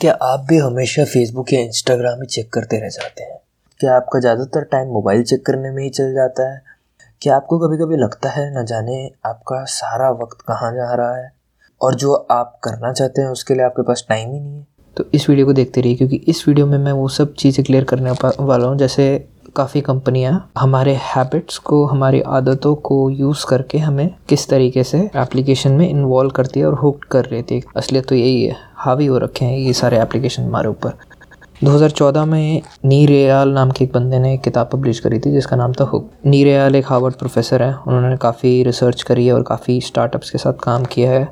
क्या आप भी हमेशा फेसबुक या इंस्टाग्राम ही चेक करते रह जाते हैं? क्या आपका ज़्यादातर टाइम मोबाइल चेक करने में ही चल जाता है? क्या आपको कभी कभी लगता है, न जाने आपका सारा वक्त कहाँ जा रहा है? और जो आप करना चाहते हैं, उसके लिए आपके पास टाइम ही नहीं है। तो इस वीडियो को देखते रहिए, क्योंकि इस वीडियो में मैं वो सब चीज़ें क्लियर करने वाला हूँ। जैसे काफ़ी कंपनियाँ हमारे हैबिट्स को, हमारी आदतों को यूज़ करके हमें किस तरीके से एप्लीकेशन में इन्वॉल्व करती है और हुक कर लेती है। असलियत तो यही है। हावी हो रखे हैं ये सारे एप्लीकेशन हमारे ऊपर। 2014 में नी रेयाल नाम के एक बंदे ने एक किताब पब्लिश करी थी जिसका नाम था हुक नी रेयाल एक हार्वर्ड प्रोफेसर है उन्होंने काफ़ी रिसर्च करी है और काफ़ी स्टार्टअप्स के साथ काम किया है।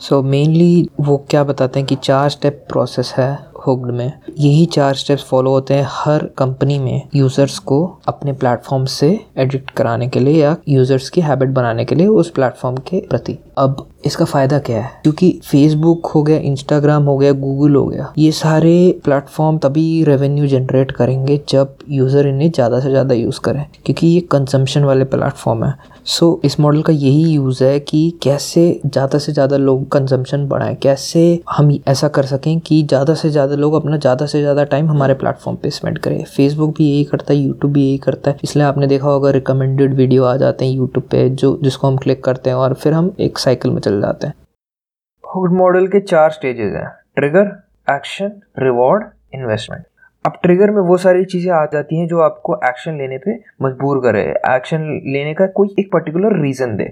सो so, मेनली वो क्या बताते हैं कि चार स्टेप प्रोसेस है। हुक्ड में। यही चार स्टेप्स फॉलो होते हैं हर कंपनी में यूज़र्स को अपने प्लेटफॉर्म से एडिट कराने के लिए या यूज़र्स की हैबिट बनाने के लिए उस प्लेटफॉर्म के प्रति। अब इसका फ़ायदा क्या है? क्योंकि फेसबुक हो गया इंस्टाग्राम हो गया गूगल हो गया, ये सारे प्लेटफॉर्म तभी रेवेन्यू जनरेट करेंगे जब यूज़र इन्हें ज़्यादा से ज़्यादा यूज़ करें, क्योंकि ये कंजम्पशन वाले प्लेटफॉर्म है। सो so, इस मॉडल का यही यूज़ है कि कैसे ज़्यादा से ज़्यादा लोग कंजम्पशन बढ़ाएँ कैसे हम ऐसा कर सकें कि ज़्यादा से ज़्यादा लोग अपना ज़्यादा से ज़्यादा टाइम हमारे प्लेटफॉर्म पे स्पेंड करें। फेसबुक भी यही करता है यूट्यूब भी यही करता है। इसलिए आपने देखा होगा रिकमेंडेड वीडियो आ जाते हैं यूट्यूब पे जो जिसको हम क्लिक करते हैं और फिर हम एक साइकिल में चल जाते हैं। हुड मॉडल के चार स्टेजेस हैं। ट्रिगर एक्शन रिवॉर्ड इन्वेस्टमेंट अब ट्रिगर में वो सारी चीज़ें आ जाती हैं जो आपको एक्शन लेने पे मजबूर करे एक्शन लेने का कोई एक पर्टिकुलर रीज़न दे।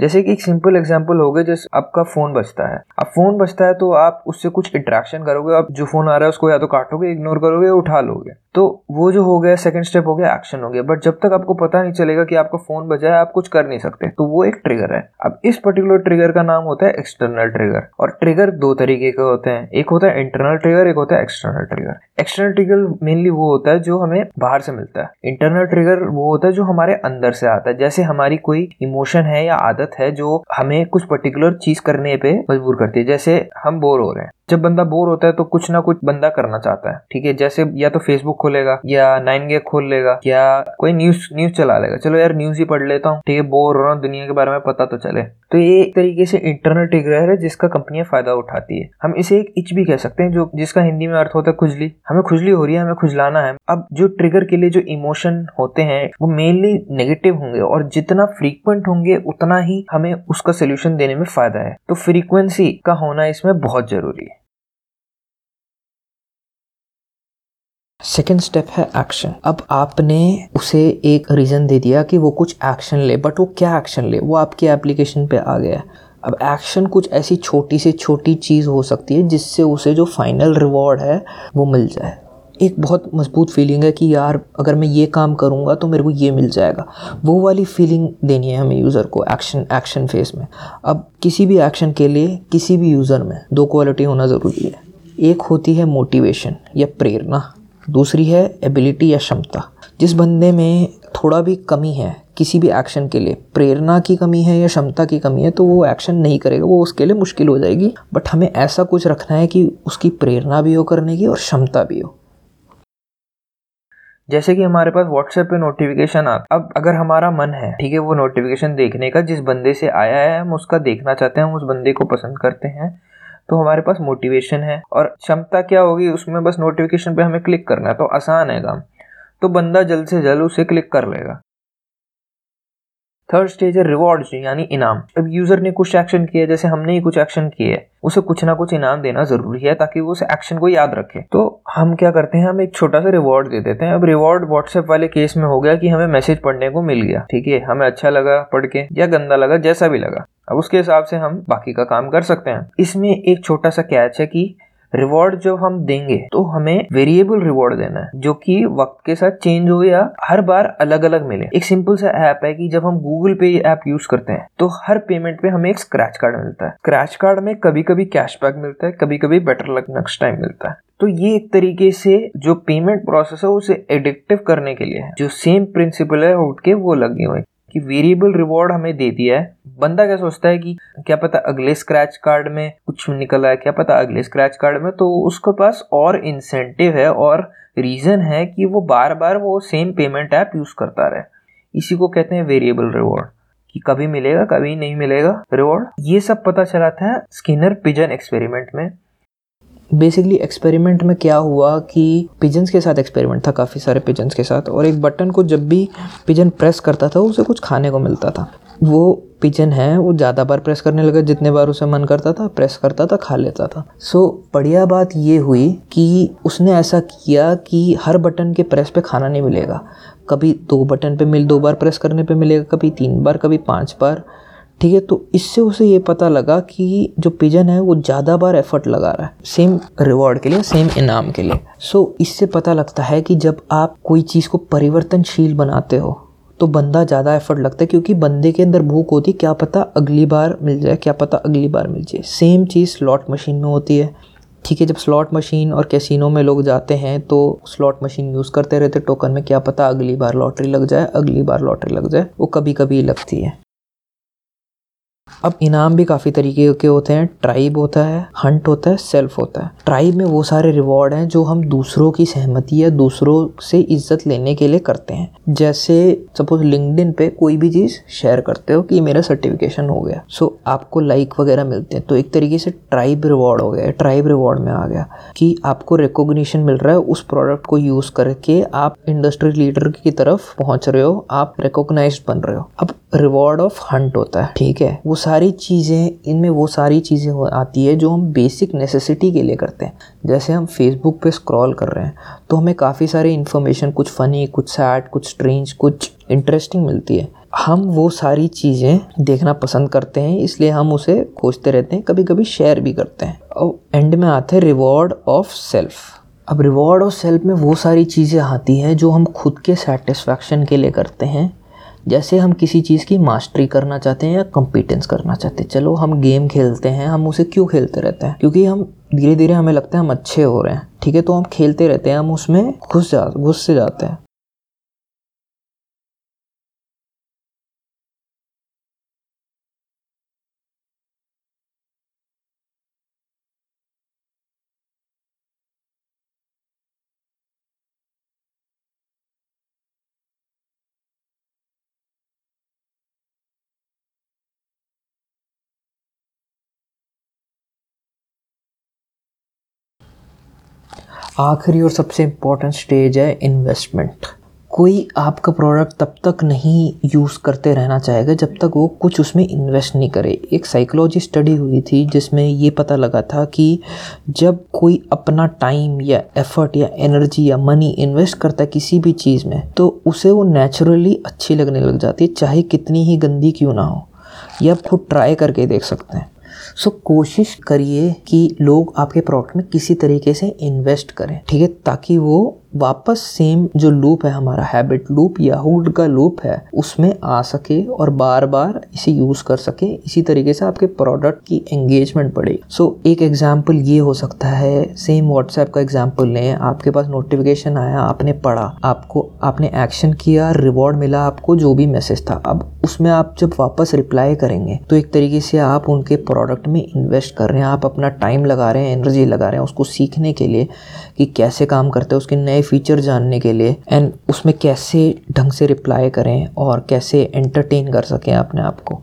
जैसे कि एक सिंपल एग्जांपल हो गया, जैसे आपका फ़ोन बचता है। अब फ़ोन बचता है तो आप उससे कुछ इंट्रैक्शन करोगे, आप जो फ़ोन आ रहा है उसको या तो काटोगे इग्नोर करोगे, उठा लोगे। तो वो जो हो गया सेकंड स्टेप हो गया एक्शन हो गया। बट जब तक आपको पता नहीं चलेगा कि आपका फ़ोन बजा है, आप कुछ कर नहीं सकते। तो वो एक ट्रिगर है। अब इस पर्टिकुलर ट्रिगर का नाम होता है एक्सटर्नल ट्रिगर और ट्रिगर दो तरीके के होते हैं। एक होता है इंटरनल ट्रिगर एक होता है external trigger external trigger mainly वो होता है जो हमें बाहर से मिलता है। इंटरनल ट्रिगर वो होता है जो हमारे अंदर से आता है। जैसे हमारी कोई इमोशन है या आदत है जो हमें कुछ पर्टिकुलर चीज़ करने पे मजबूर करती है। जैसे हम बोर हो रहे हैं। जब बंदा बोर होता है तो कुछ ना कुछ बंदा करना चाहता है, ठीक है? जैसे या तो फेसबुक खोलेगा, या नाइन गेक खोल लेगा, या कोई न्यूज़ न्यूज़ चला लेगा। चलो यार न्यूज़ ही पढ़ लेता हूँ, ठीक है? बोर हो रहा हूँ, दुनिया के बारे में पता तो चले। तो ये एक तरीके से इंटरनल ट्रिगर है जिसका कंपनियाँ फ़ायदा उठाती है। हम इसे एक इच भी कह सकते हैं, जो जिसका हिंदी में अर्थ होता है खुजली। हमें खुजली हो रही है, हमें खुजलाना है। अब जो ट्रिगर के लिए जो इमोशन होते हैं, वो मेनली नेगेटिव होंगे और जितना फ्रीक्वेंट होंगे, उतना ही हमें उसका सोल्यूशन देने में फ़ायदा है। तो फ्रीक्वेंसी का होना इसमें बहुत ज़रूरी है। सेकेंड स्टेप है एक्शन अब आपने उसे एक रीज़न दे दिया कि वो कुछ एक्शन ले बट वो क्या एक्शन ले? वो आपकी एप्लीकेशन पे आ गया। अब एक्शन कुछ ऐसी छोटी से छोटी चीज़ हो सकती है जिससे उसे जो फाइनल रिवॉर्ड है वो मिल जाए। एक बहुत मज़बूत फीलिंग है कि यार, अगर मैं ये काम करूँगा तो मेरे को ये मिल जाएगा। वो वाली फीलिंग देनी है हमें यूज़र को एक्शन एक्शन फेस में। अब किसी भी एक्शन के लिए, किसी भी यूज़र में दो क्वालिटी होना ज़रूरी है। एक होती है मोटिवेशन या प्रेरणा, दूसरी है एबिलिटी या क्षमता। जिस बंदे में थोड़ा भी कमी है, किसी भी एक्शन के लिए, प्रेरणा की कमी है या क्षमता की कमी है तो वो एक्शन नहीं करेगा, वो उसके लिए मुश्किल हो जाएगी। बट हमें ऐसा कुछ रखना है कि उसकी प्रेरणा भी हो करने की और क्षमता भी हो। जैसे कि हमारे पास व्हाट्सएप पे नोटिफिकेशन आ अब अगर हमारा मन है, ठीक है, वो नोटिफिकेशन देखने का, जिस बंदे से आया है, हम उसका देखना चाहते हैं, हम उस बंदे को पसंद करते हैं तो हमारे पास मोटिवेशन है। और क्षमता क्या होगी, उसमें बस नोटिफिकेशन पे हमें क्लिक करना है तो आसान है काम। तो बंदा जल्द से जल्द उसे क्लिक कर लेगा। थर्ड स्टेज है रिवॉर्ड यानी इनाम। अब यूज़र ने कुछ एक्शन किया जैसे हमने ही कुछ एक्शन किए, उसे कुछ ना कुछ इनाम देना ज़रूरी है ताकि वो उस एक्शन को याद रखे। तो हम क्या करते हैं, हम एक छोटा सा रिवॉर्ड दे देते हैं। अब रिवॉर्ड व्हाट्सएप वाले केस में हो गया कि हमें मैसेज पढ़ने को मिल गया, ठीक है? हमें अच्छा लगा पढ़ के, या गंदा लगा, जैसा भी लगा। अब उसके हिसाब से हम बाकी का काम कर सकते हैं। इसमें एक छोटा सा कैच है कि रिवॉर्ड जो हम देंगे तो हमें वेरिएबल रिवॉर्ड देना है, जो कि वक्त के साथ चेंज हो या हर बार अलग अलग मिले। एक सिंपल सा ऐप है कि जब हम गूगल पे ऐप यूज़ करते हैं तो हर पेमेंट पे हमें एक स्क्रैच कार्ड मिलता है। स्क्रैच कार्ड में कभी कभी कैशबैक मिलता है कभी कभी बेटर लक नेक्स्ट टाइम मिलता है। तो ये एक तरीके से जो पेमेंट प्रोसेस है, उसे एडिक्टिव करने के लिए है। जो सेम प्रिंसिपल है, उठ के वो लगे हुए कि वेरिएबल रिवॉर्ड हमें दे दिया है। बंदा क्या सोचता है कि क्या पता अगले स्क्रैच कार्ड में कुछ निकला है, क्या पता अगले स्क्रैच कार्ड में तो उसके पास और इंसेंटिव है और रीज़न है कि वो बार बार वो सेम पेमेंट ऐप यूज़ करता रहे। इसी को कहते हैं वेरिएबल रिवॉर्ड कि कभी मिलेगा, कभी नहीं मिलेगा रिवॉर्ड ये सब पता चला था स्किनर पिजन एक्सपेरिमेंट में। बेसिकली एक्सपेरिमेंट में क्या हुआ कि पिजन्स के साथ एक्सपेरिमेंट था काफ़ी सारे पिजन्स के साथ। और एक बटन को जब भी पिजन प्रेस करता था उसे कुछ खाने को मिलता था। वो पिजन है वो ज़्यादा बार प्रेस करने लगा जितने बार उसे मन करता था प्रेस करता था खा लेता था। सो so, बढ़िया बात ये हुई कि उसने ऐसा किया कि हर बटन के प्रेस पे खाना नहीं मिलेगा। कभी दो बटन पे मिल दो बार प्रेस करने पे मिलेगा कभी तीन बार कभी पाँच बार। ठीक है तो इससे उसे ये पता लगा कि जो पिजन है वो ज़्यादा बार एफर्ट लगा रहा है। सेम रिवॉर्ड के लिए सेम इनाम के लिए। सो so, इससे पता लगता है कि जब आप कोई चीज़ को परिवर्तनशील बनाते हो तो बंदा ज़्यादा एफर्ट लगता है क्योंकि बंदे के अंदर भूख होती है क्या पता अगली बार मिल जाए क्या पता अगली बार मिल जाए। सेम चीज़ स्लॉट मशीन में होती है। ठीक है जब स्लॉट मशीन और कैसीनो में लोग जाते हैं तो स्लॉट मशीन यूज़ करते रहते टोकन में क्या पता अगली बार लॉटरी लग जाए अगली बार लॉटरी लग जाए वो कभी कभी लगती है। अब इनाम भी काफ़ी तरीके के होते हैं। ट्राइब होता है, हंट होता है, सेल्फ होता है। ट्राइब में वो सारे रिवॉर्ड हैं जो हम दूसरों की सहमति या दूसरों से इज़्ज़त लेने के लिए करते हैं। जैसे सपोज़ लिंकडिन पे कोई भी चीज़ शेयर करते हो कि मेरा सर्टिफिकेशन हो गया। सो आपको लाइक वगैरह मिलते हैं। तो एक तरीके से ट्राइब रिवॉर्ड हो गया ट्राइब रिवॉर्ड में आ गया कि आपको रिकोगनीशन मिल रहा है उस प्रोडक्ट को यूज़ करके आप इंडस्ट्री लीडर की तरफ़ पहुँच रहे हो, आप रिकोगनाइज बन रहे हो। अब रिवॉर्ड ऑफ़ हंट होता है, ठीक है? वो सारी चीज़ें, इनमें वो सारी चीज़ें आती है जो हम बेसिक नेसेसिटी के लिए करते हैं। जैसे हम फेसबुक पे स्क्रॉल कर रहे हैं तो हमें काफ़ी सारी इन्फॉर्मेशन कुछ फ़नी कुछ सैड कुछ स्ट्रेंज कुछ इंटरेस्टिंग मिलती है। हम वो सारी चीज़ें देखना पसंद करते हैं, इसलिए हम उसे खोजते रहते हैं कभी कभी शेयर भी करते हैं। और एंड में आते हैं रिवॉर्ड ऑफ़ सेल्फ अब रिवॉर्ड ऑफ़ सेल्फ में वो सारी चीज़ें आती हैं जो हम खुद के सेटिस्फैक्शन के लिए करते हैं। जैसे हम किसी चीज़ की मास्टरी करना चाहते हैं या कम्पिटेंस करना चाहते हैं। चलो, हम गेम खेलते हैं, हम उसे क्यों खेलते रहते हैं? क्योंकि हम धीरे धीरे हमें लगता है हम अच्छे हो रहे हैं, ठीक है? तो हम खेलते रहते हैं, हम उसमें घुस जा, घुस से जाते हैं। आखिरी और सबसे इम्पोर्टेंट स्टेज है इन्वेस्टमेंट कोई आपका प्रोडक्ट तब तक नहीं यूज़ करते रहना चाहेगा जब तक वो कुछ उसमें इन्वेस्ट नहीं करे। एक साइकोलॉजी स्टडी हुई थी जिसमें ये पता लगा था कि जब कोई अपना टाइम या एफर्ट या एनर्जी या मनी इन्वेस्ट करता है किसी भी चीज़ में तो उसे वो नेचुरली अच्छी लगने लग जाती है, चाहे कितनी ही गंदी क्यों ना हो। ये आप खुद ट्राई करके देख सकते हैं। सो कोशिश करिए कि लोग आपके प्रोडक्ट में किसी तरीके से इन्वेस्ट करें, ठीक है? ताकि वो वापस सेम जो लूप है हमारा हैबिट लूप या हुड का लूप है उसमें आ सके और बार बार इसे यूज़ कर सके। इसी तरीके से आपके प्रोडक्ट की एंगेजमेंट बढ़े। सो so, एक एग्ज़ाम्पल ये हो सकता है सेम व्हाट्सएप का एग्ज़ाम्पल लें। आपके पास नोटिफिकेशन आया आपने पढ़ा आपको आपने एक्शन किया रिवॉर्ड मिला आपको जो भी मैसेज था। अब उसमें आप जब वापस रिप्लाई करेंगे तो एक तरीके से आप उनके प्रोडक्ट में इन्वेस्ट कर रहे हैं। आप अपना टाइम लगा रहे हैं एनर्जी लगा रहे हैं उसको सीखने के लिए कि कैसे काम करते हैं उसके नए फीचर जानने के लिए एंड उसमें कैसे ढंग से रिप्लाई करें और कैसे एंटरटेन कर सकें अपने आप को।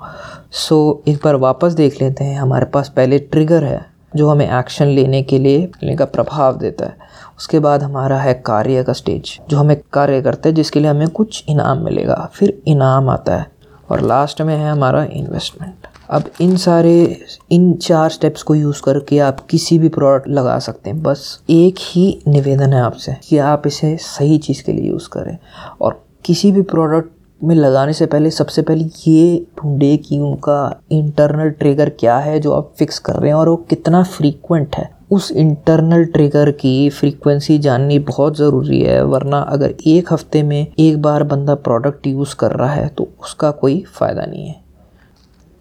सो so, एक बार वापस देख लेते हैं। हमारे पास पहले ट्रिगर है जो हमें एक्शन लेने के लिए लेने का प्रभाव देता है। उसके बाद हमारा है कार्य का स्टेज जो हमें कार्य करता है जिसके लिए हमें कुछ इनाम मिलेगा। फिर इनाम आता है और लास्ट में है हमारा इन्वेस्टमेंट अब इन सारे, इन चार स्टेप्स को यूज़ करके आप किसी भी प्रोडक्ट लगा सकते हैं। बस एक ही निवेदन है आपसे कि आप इसे सही चीज़ के लिए यूज़ करें। और किसी भी प्रोडक्ट में लगाने से पहले, सबसे पहले ये ढूंढे कि उनका इंटरनल ट्रिगर क्या है जो आप फिक्स कर रहे हैं और वो कितना फ्रीक्वेंट है। उस इंटरनल ट्रिगर की फ्रीक्वेंसी जाननी बहुत ज़रूरी है, वरना अगर एक हफ़्ते में एक बार बंदा प्रोडक्ट यूज़ कर रहा है तो उसका कोई फ़ायदा नहीं है।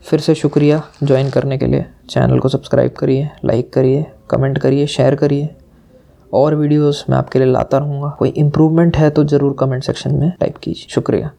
फिर से शुक्रिया ज्वाइन करने के लिए। चैनल को सब्सक्राइब करिए लाइक करिए कमेंट करिए शेयर करिए। और वीडियोस मैं आपके लिए लाता रहूँगा। कोई इम्प्रूवमेंट है तो ज़रूर कमेंट सेक्शन में टाइप कीजिए। शुक्रिया।